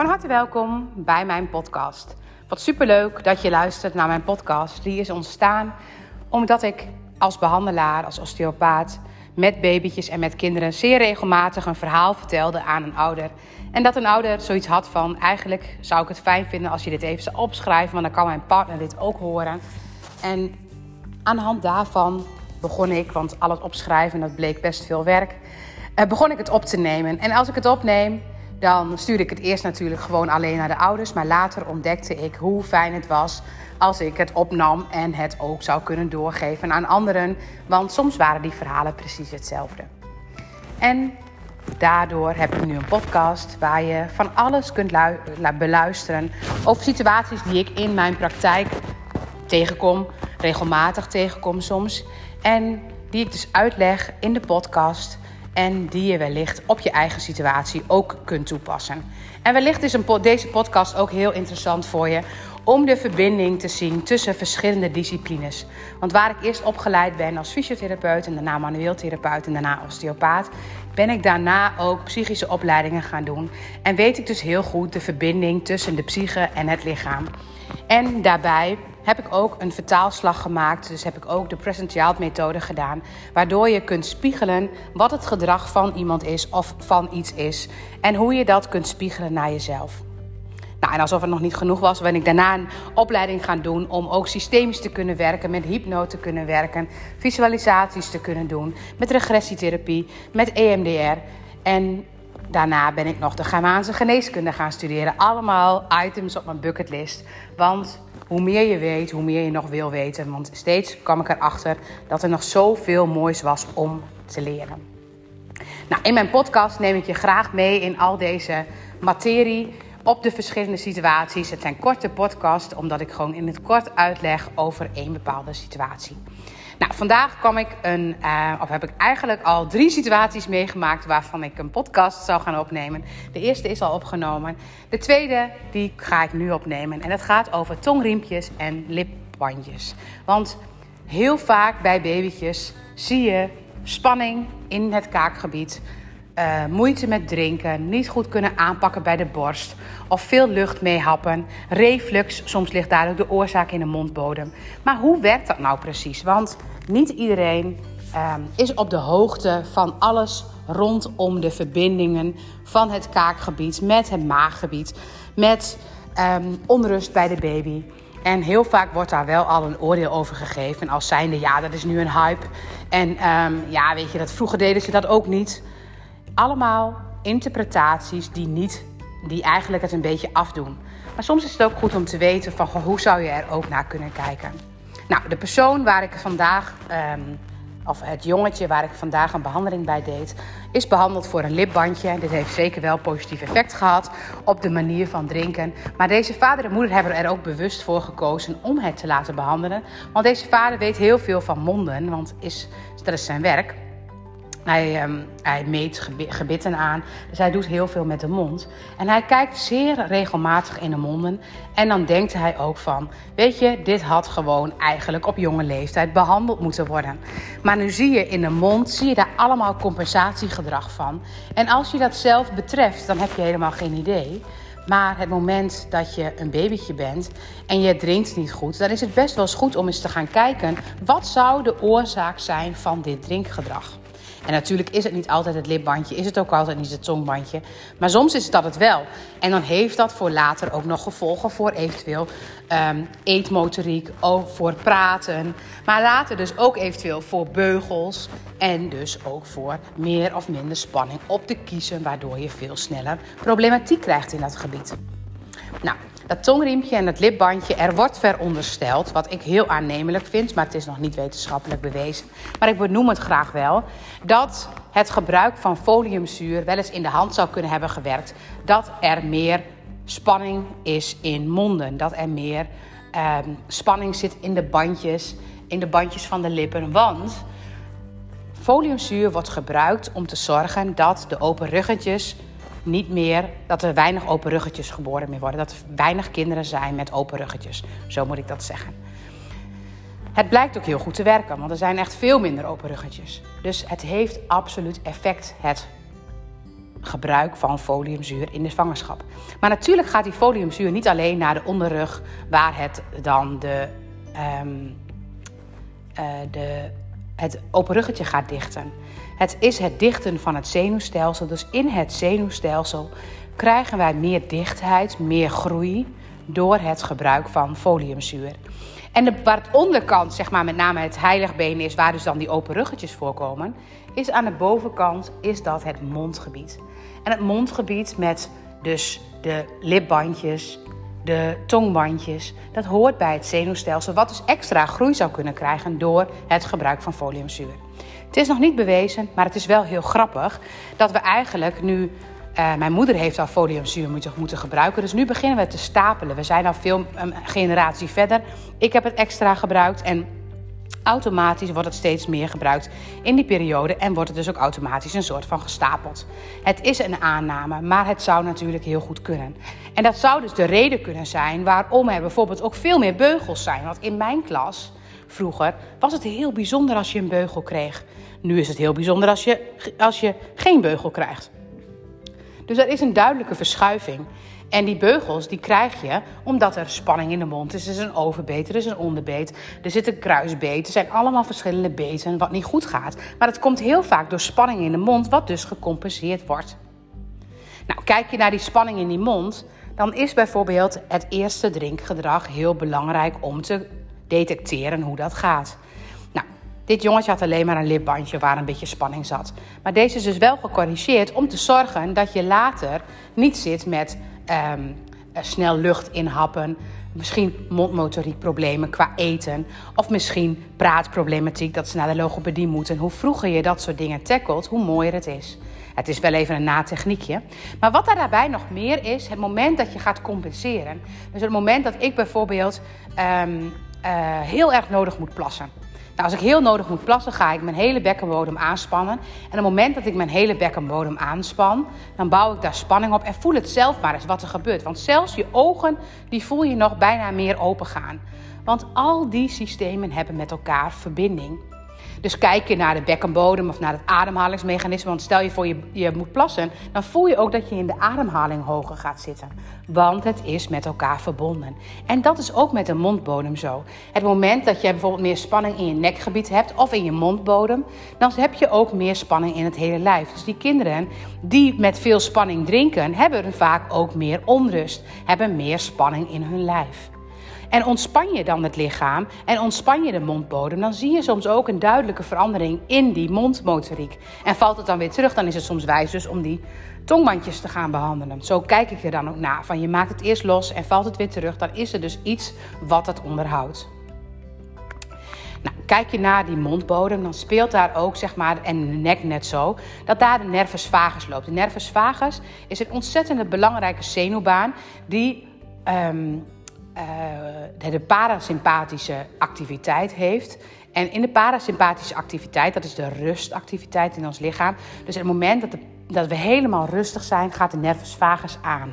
Van harte welkom bij mijn podcast. Wat superleuk dat je luistert naar mijn podcast. Die is ontstaan omdat ik als behandelaar, als osteopaat, met babytjes en met kinderen zeer regelmatig een verhaal vertelde aan een ouder. En dat een ouder zoiets had van: eigenlijk zou ik het fijn vinden als je dit even zou opschrijven, want dan kan mijn partner dit ook horen. En aan de hand daarvan begon ik, want al het opschrijven dat bleek best veel werk, eh, begon ik het op te nemen. En als ik het opneem, dan stuurde ik het eerst natuurlijk gewoon alleen naar de ouders. Maar later ontdekte ik hoe fijn het was als ik het opnam en het ook zou kunnen doorgeven aan anderen. Want soms waren die verhalen precies hetzelfde. En daardoor heb ik nu een podcast waar je van alles kunt beluisteren over situaties die ik in mijn praktijk tegenkom, regelmatig tegenkom soms. En die ik dus uitleg in de podcast en die je wellicht op je eigen situatie ook kunt toepassen. En wellicht is een deze podcast ook heel interessant voor je om de verbinding te zien tussen verschillende disciplines. Want waar ik eerst opgeleid ben als fysiotherapeut en daarna manueel therapeut en daarna osteopaat, ben ik daarna ook psychische opleidingen gaan doen. En weet ik dus heel goed de verbinding tussen de psyche en het lichaam. En daarbij heb ik ook een vertaalslag gemaakt. Dus heb ik ook de Present Child methode gedaan. Waardoor je kunt spiegelen wat het gedrag van iemand is of van iets is. En hoe je dat kunt spiegelen naar jezelf. Nou, en alsof het nog niet genoeg was, ben ik daarna een opleiding gaan doen om ook systemisch te kunnen werken, met hypno te kunnen werken, visualisaties te kunnen doen, met regressietherapie, met EMDR. En daarna ben ik nog de Germaanse geneeskunde gaan studeren. Allemaal items op mijn bucketlist. Want hoe meer je weet, hoe meer je nog wil weten. Want steeds kwam ik erachter dat er nog zoveel moois was om te leren. Nou, in mijn podcast neem ik je graag mee in al deze materie op de verschillende situaties. Het zijn korte podcasts, omdat ik gewoon in het kort uitleg over één bepaalde situatie. Nou, vandaag kwam ik een, uh, of heb ik eigenlijk al drie situaties meegemaakt waarvan ik een podcast zou gaan opnemen. De eerste is al opgenomen. De tweede, die ga ik nu opnemen. En dat gaat over tongriempjes en lipbandjes. Want heel vaak bij babytjes zie je spanning in het kaakgebied. Uh, moeite met drinken, niet goed kunnen aanpakken bij de borst of veel lucht meehappen, reflux, soms ligt daar ook de oorzaak in de mondbodem. Maar hoe werkt dat nou precies? Want niet iedereen um, is op de hoogte van alles rondom de verbindingen van het kaakgebied met het maaggebied, met um, onrust bij de baby. En heel vaak wordt daar wel al een oordeel over gegeven als zijnde ja, dat is nu een hype. En um, ja, weet je, dat vroeger deden ze dat ook niet allemaal interpretaties die, niet, die eigenlijk het een beetje afdoen. Maar soms is het ook goed om te weten van hoe zou je er ook naar kunnen kijken. Nou, de persoon waar ik vandaag, um, of het jongetje waar ik vandaag een behandeling bij deed, is behandeld voor een lipbandje. Dit heeft zeker wel positief effect gehad op de manier van drinken. Maar deze vader en moeder hebben er ook bewust voor gekozen om het te laten behandelen. Want deze vader weet heel veel van monden, want is, dat is zijn werk. Hij, um, hij meet gebitten aan, dus hij doet heel veel met de mond. En hij kijkt zeer regelmatig in de monden. En dan denkt hij ook van, weet je, dit had gewoon eigenlijk op jonge leeftijd behandeld moeten worden. Maar nu zie je in de mond, zie je daar allemaal compensatiegedrag van. En als je dat zelf betreft, dan heb je helemaal geen idee. Maar het moment dat je een babytje bent en je drinkt niet goed, dan is het best wel eens goed om eens te gaan kijken: wat zou de oorzaak zijn van dit drinkgedrag? En natuurlijk is het niet altijd het lipbandje, is het ook altijd niet het tongbandje. Maar soms is dat het wel. En dan heeft dat voor later ook nog gevolgen voor eventueel um, eetmotoriek, ook voor praten. Maar later dus ook eventueel voor beugels. En dus ook voor meer of minder spanning op de kiezen, waardoor je veel sneller problematiek krijgt in dat gebied. Nou, dat tongriempje en het lipbandje, er wordt verondersteld, wat ik heel aannemelijk vind, maar het is nog niet wetenschappelijk bewezen. Maar ik benoem het graag wel, dat het gebruik van foliumzuur wel eens in de hand zou kunnen hebben gewerkt. Dat er meer spanning is in monden, dat er meer eh, spanning zit in de bandjes, in de bandjes van de lippen. Want foliumzuur wordt gebruikt om te zorgen dat de open ruggetjes niet meer dat er weinig open ruggetjes geboren meer worden. Dat er weinig kinderen zijn met open ruggetjes. Zo moet ik dat zeggen. Het blijkt ook heel goed te werken, want er zijn echt veel minder open ruggetjes. Dus het heeft absoluut effect, het gebruik van foliumzuur in de zwangerschap. Maar natuurlijk gaat die foliumzuur niet alleen naar de onderrug, waar het dan de, um, uh, de, het openruggetje gaat dichten. Het is het dichten van het zenuwstelsel. Dus in het zenuwstelsel krijgen wij meer dichtheid, meer groei door het gebruik van foliumzuur. En de, waar het onderkant, zeg maar met name het heiligbeen is, waar dus dan die open ruggetjes voorkomen, is aan de bovenkant is dat het mondgebied. En het mondgebied met dus de lipbandjes, de tongbandjes, dat hoort bij het zenuwstelsel, wat dus extra groei zou kunnen krijgen door het gebruik van foliumzuur. Het is nog niet bewezen, maar het is wel heel grappig dat we eigenlijk nu uh, mijn moeder heeft al foliumzuur moeten, moeten gebruiken. Dus nu beginnen we te stapelen. We zijn al veel een generatie verder. Ik heb het extra gebruikt en automatisch wordt het steeds meer gebruikt in die periode en wordt het dus ook automatisch een soort van gestapeld. Het is een aanname, maar het zou natuurlijk heel goed kunnen. En dat zou dus de reden kunnen zijn waarom er bijvoorbeeld ook veel meer beugels zijn. Want in mijn klas vroeger was het heel bijzonder als je een beugel kreeg. Nu is het heel bijzonder als je, als je geen beugel krijgt. Dus er is een duidelijke verschuiving. En die beugels die krijg je omdat er spanning in de mond is. Er is een overbeet, er is een onderbeet, er zit een kruisbeet. Er zijn allemaal verschillende beten wat niet goed gaat. Maar het komt heel vaak door spanning in de mond, wat dus gecompenseerd wordt. Nou, kijk je naar die spanning in die mond, dan is bijvoorbeeld het eerste drinkgedrag heel belangrijk om te detecteren hoe dat gaat. Dit jongetje had alleen maar een lipbandje waar een beetje spanning zat. Maar deze is dus wel gecorrigeerd om te zorgen dat je later niet zit met um, snel lucht inhappen. Misschien mondmotoriekproblemen qua eten. Of misschien praatproblematiek dat ze naar de logopedie moeten. Hoe vroeger je dat soort dingen tackelt, hoe mooier het is. Het is wel even een natechniekje. Maar wat er daarbij nog meer is, het moment dat je gaat compenseren. Dus het moment dat ik bijvoorbeeld uh, heel erg nodig moet plassen. Nou, als ik heel nodig moet plassen, ga ik mijn hele bekkenbodem aanspannen. En op het moment dat ik mijn hele bekkenbodem aanspan, dan bouw ik daar spanning op en voel het zelf maar eens wat er gebeurt. Want zelfs je ogen, die voel je nog bijna meer open gaan. Want al die systemen hebben met elkaar verbinding. Dus kijk je naar de bekkenbodem of naar het ademhalingsmechanisme. Want stel je voor je, je moet plassen, dan voel je ook dat je in de ademhaling hoger gaat zitten. Want het is met elkaar verbonden. En dat is ook met de mondbodem zo. Het moment dat je bijvoorbeeld meer spanning in je nekgebied hebt of in je mondbodem, dan heb je ook meer spanning in het hele lijf. Dus die kinderen die met veel spanning drinken, hebben vaak ook meer onrust, hebben meer spanning in hun lijf. En ontspan je dan het lichaam en ontspan je de mondbodem, dan zie je soms ook een duidelijke verandering in die mondmotoriek. En valt het dan weer terug, dan is het soms wijs dus om die tongbandjes te gaan behandelen. Zo kijk ik er dan ook naar. Van je maakt het eerst los en valt het weer terug, dan is er dus iets wat het onderhoudt. Nou, kijk je naar die mondbodem, dan speelt daar ook, zeg maar, en de nek net zo, dat daar de nervus vagus loopt. De nervus vagus is een ontzettend belangrijke zenuwbaan die uh, de parasympathische activiteit heeft. En in de parasympathische activiteit, dat is de rustactiviteit in ons lichaam. Dus het moment dat, de, dat we helemaal rustig zijn, gaat de nervus vagus aan.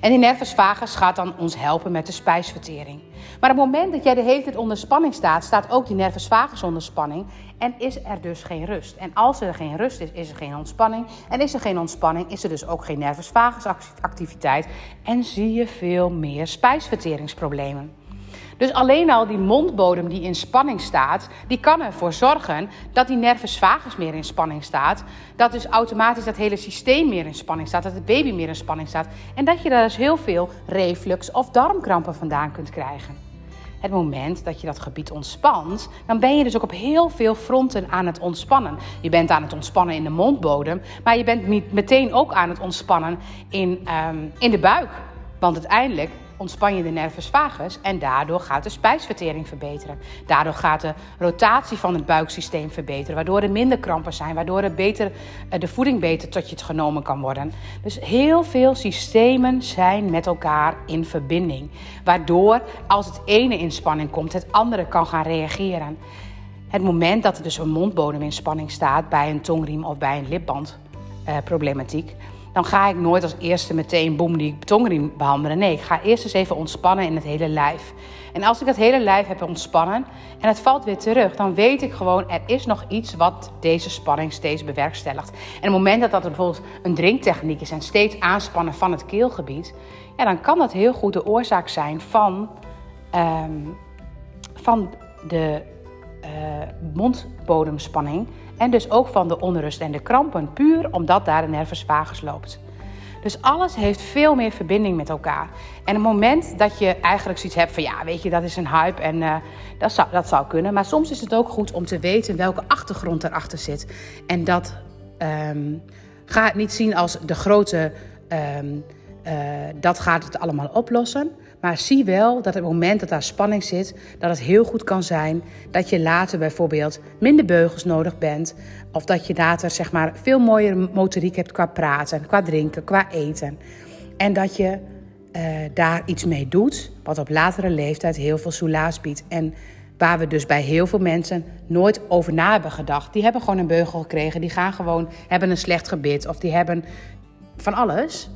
En die nervus vagus gaat dan ons helpen met de spijsvertering. Maar op het moment dat jij de hele tijd onder spanning staat, staat ook die nervus vagus onder spanning. En is er dus geen rust. En als er geen rust is, is er geen ontspanning. En is er geen ontspanning, is er dus ook geen nervus vagus activiteit. En zie je veel meer spijsverteringsproblemen. Dus alleen al die mondbodem die in spanning staat, die kan ervoor zorgen dat die nervus vagus meer in spanning staat. Dat dus automatisch dat hele systeem meer in spanning staat, dat het baby meer in spanning staat. En dat je daar dus heel veel reflux of darmkrampen vandaan kunt krijgen. Het moment dat je dat gebied ontspant, dan ben je dus ook op heel veel fronten aan het ontspannen. Je bent aan het ontspannen in de mondbodem, maar je bent meteen ook aan het ontspannen in, um, in de buik. Want uiteindelijk ontspan je de nervus vagus en daardoor gaat de spijsvertering verbeteren. Daardoor gaat de rotatie van het buiksysteem verbeteren, waardoor er minder krampen zijn, waardoor er beter, eh, de voeding beter tot je het genomen kan worden. Dus heel veel systemen zijn met elkaar in verbinding, waardoor als het ene in spanning komt, het andere kan gaan reageren. Het moment dat er dus een mondbodem in spanning staat bij een tongriem of bij een lipbandproblematiek, uh, dan ga ik nooit als eerste meteen boem die tongriem behandelen. Nee, ik ga eerst eens even ontspannen in het hele lijf. En als ik het hele lijf heb ontspannen en het valt weer terug, dan weet ik gewoon, er is nog iets wat deze spanning steeds bewerkstelligt. En op het moment dat dat bijvoorbeeld een drinktechniek is en steeds aanspannen van het keelgebied, ja, dan kan dat heel goed de oorzaak zijn van, ehm, van de mondbodemspanning en dus ook van de onrust en de krampen, puur omdat daar de nervus vagus loopt. Dus alles heeft veel meer verbinding met elkaar. En het moment dat je eigenlijk zoiets hebt van ja, weet je, dat is een hype en uh, dat, zou, dat zou kunnen. Maar soms is het ook goed om te weten welke achtergrond erachter zit. En dat um, ga het niet zien als de grote, um, uh, dat gaat het allemaal oplossen. Maar zie wel dat het moment dat daar spanning zit, dat het heel goed kan zijn dat je later bijvoorbeeld minder beugels nodig bent. Of dat je later zeg maar veel mooiere motoriek hebt qua praten, qua drinken, qua eten. En dat je uh, daar iets mee doet, wat op latere leeftijd heel veel soelaas biedt. En waar we dus bij heel veel mensen nooit over na hebben gedacht. Die hebben gewoon een beugel gekregen, die gaan gewoon, hebben een slecht gebit of die hebben van alles.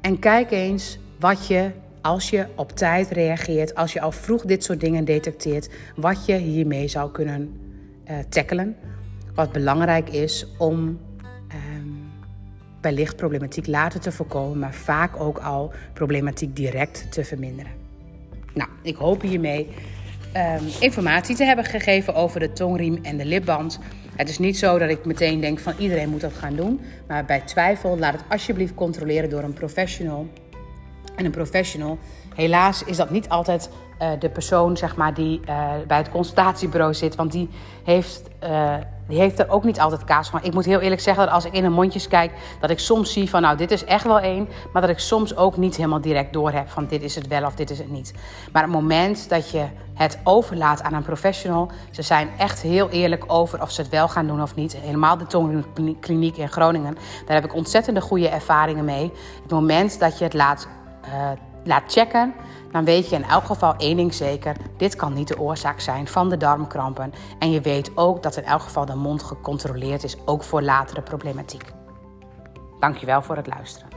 En kijk eens wat je als je op tijd reageert, als je al vroeg dit soort dingen detecteert, wat je hiermee zou kunnen uh, tackelen. Wat belangrijk is om um, wellicht problematiek later te voorkomen, maar vaak ook al problematiek direct te verminderen. Nou, ik hoop hiermee um, informatie te hebben gegeven over de tongriem en de lipband. Het is niet zo dat ik meteen denk van iedereen moet dat gaan doen, maar bij twijfel laat het alsjeblieft controleren door een professional en een professional. Helaas is dat niet altijd uh, de persoon zeg maar, die uh, bij het consultatiebureau zit. Want die heeft, uh, die heeft er ook niet altijd kaas van. Ik moet heel eerlijk zeggen dat als ik in een mondjes kijk... dat ik soms zie van nou, dit is echt wel één... maar dat ik soms ook niet helemaal direct door heb van dit is het wel of dit is het niet. Maar het moment dat je het overlaat aan een professional... ze zijn echt heel eerlijk over of ze het wel gaan doen of niet. Helemaal de tongkliniek in Groningen. Daar heb ik ontzettende goede ervaringen mee. Het moment dat je het laat uh, laat checken, dan weet je in elk geval één ding zeker: dit kan niet de oorzaak zijn van de darmkrampen. En je weet ook dat in elk geval de mond gecontroleerd is, ook voor latere problematiek. Dankjewel voor het luisteren.